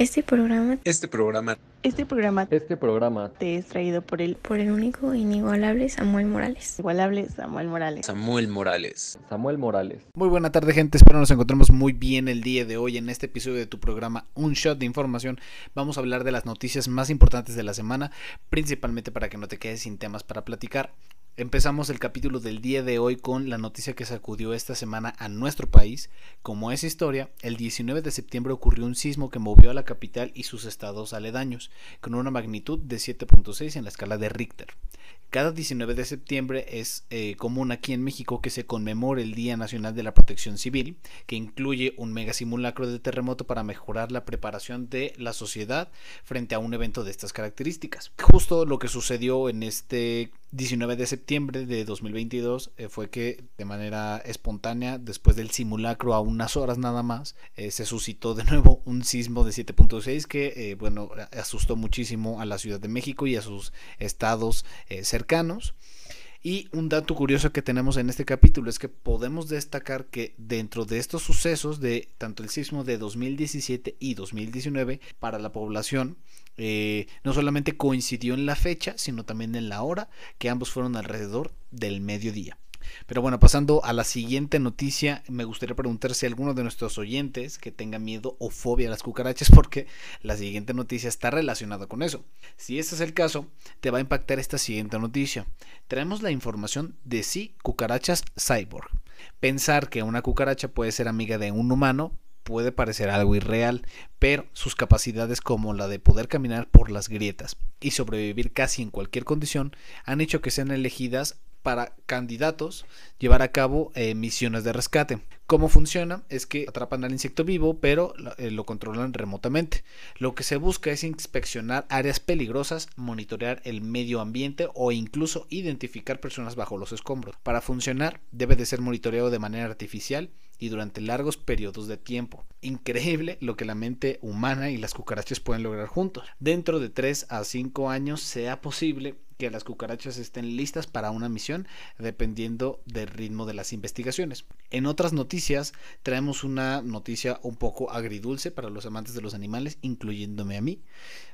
Este programa, Este programa Este programa Este programa te es traído por el por el único e inigualable Samuel Morales. igualable Samuel Morales. Samuel Morales. Samuel Morales. Muy buena tarde gente, espero nos encontremos muy bien el día de hoy en este episodio de tu programa Un Shot de Información. Vamos a hablar de las noticias más importantes de la semana, principalmente para que no te quedes sin temas para platicar. Empezamos el capítulo del día de hoy con la noticia que sacudió esta semana a nuestro país. Como es historia, el 19 de septiembre ocurrió un sismo que movió a la capital y sus estados aledaños, con una magnitud de 7.6 en la escala de Richter. Cada 19 de septiembre es eh, común aquí en México que se conmemore el Día Nacional de la Protección Civil, que incluye un mega simulacro de terremoto para mejorar la preparación de la sociedad frente a un evento de estas características. Justo lo que sucedió en este 19 de septiembre de 2022 eh, fue que de manera espontánea, después del simulacro a unas horas nada más, eh, se suscitó de nuevo un sismo de 7.6 que, eh, bueno, asustó muchísimo a la Ciudad de México y a sus estados eh, cercanos. Y un dato curioso que tenemos en este capítulo es que podemos destacar que dentro de estos sucesos de tanto el sismo de 2017 y 2019 para la población eh, no solamente coincidió en la fecha, sino también en la hora, que ambos fueron alrededor del mediodía. Pero bueno, pasando a la siguiente noticia, me gustaría preguntar si alguno de nuestros oyentes que tenga miedo o fobia a las cucarachas, porque la siguiente noticia está relacionada con eso. Si este es el caso, te va a impactar esta siguiente noticia. Traemos la información de si cucarachas cyborg. Pensar que una cucaracha puede ser amiga de un humano puede parecer algo irreal, pero sus capacidades como la de poder caminar por las grietas y sobrevivir casi en cualquier condición han hecho que sean elegidas para candidatos llevar a cabo eh, misiones de rescate. ¿Cómo funciona? Es que atrapan al insecto vivo, pero eh, lo controlan remotamente. Lo que se busca es inspeccionar áreas peligrosas, monitorear el medio ambiente o incluso identificar personas bajo los escombros. Para funcionar, debe de ser monitoreado de manera artificial y durante largos periodos de tiempo. Increíble lo que la mente humana y las cucarachas pueden lograr juntos. Dentro de 3 a 5 años sea posible que las cucarachas estén listas para una misión dependiendo del ritmo de las investigaciones. En otras noticias traemos una noticia un poco agridulce para los amantes de los animales, incluyéndome a mí.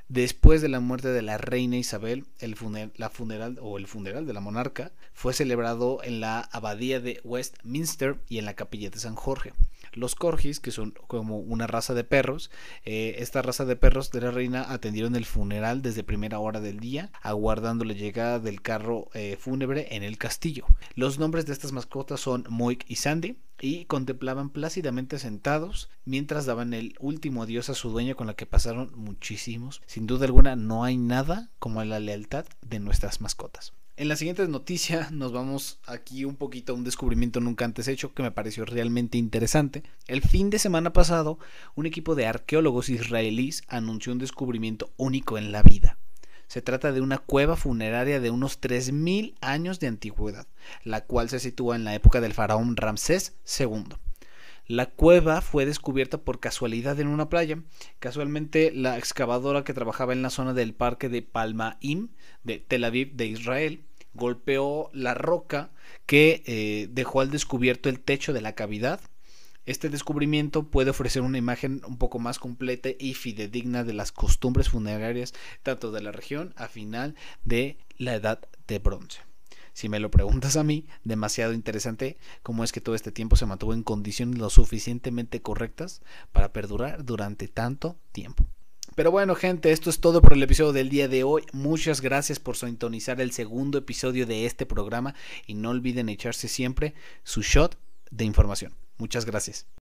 Después de la muerte de la reina Isabel, el la funeral o el funeral de la monarca fue celebrado en la abadía de Westminster y en la capilla de San Jorge. Los corgis, que son como una raza de perros, eh, esta raza de perros de la reina atendieron el funeral desde primera hora del día, aguardando la llegada del carro eh, fúnebre en el castillo. Los nombres de estas mascotas son Moik y Sandy, y contemplaban plácidamente sentados mientras daban el último adiós a su dueño con la que pasaron muchísimos. Sin duda alguna no hay nada como la lealtad de nuestras mascotas. En la siguiente noticia nos vamos aquí un poquito a un descubrimiento nunca antes hecho que me pareció realmente interesante. El fin de semana pasado, un equipo de arqueólogos israelíes anunció un descubrimiento único en la vida. Se trata de una cueva funeraria de unos 3.000 años de antigüedad, la cual se sitúa en la época del faraón Ramsés II. La cueva fue descubierta por casualidad en una playa. Casualmente, la excavadora que trabajaba en la zona del parque de Palmaim de Tel Aviv de Israel golpeó la roca que eh, dejó al descubierto el techo de la cavidad. Este descubrimiento puede ofrecer una imagen un poco más completa y fidedigna de las costumbres funerarias tanto de la región a final de la edad de bronce. Si me lo preguntas a mí, demasiado interesante cómo es que todo este tiempo se mantuvo en condiciones lo suficientemente correctas para perdurar durante tanto tiempo. Pero bueno, gente, esto es todo por el episodio del día de hoy. Muchas gracias por sintonizar el segundo episodio de este programa y no olviden echarse siempre su shot de información. Muchas gracias.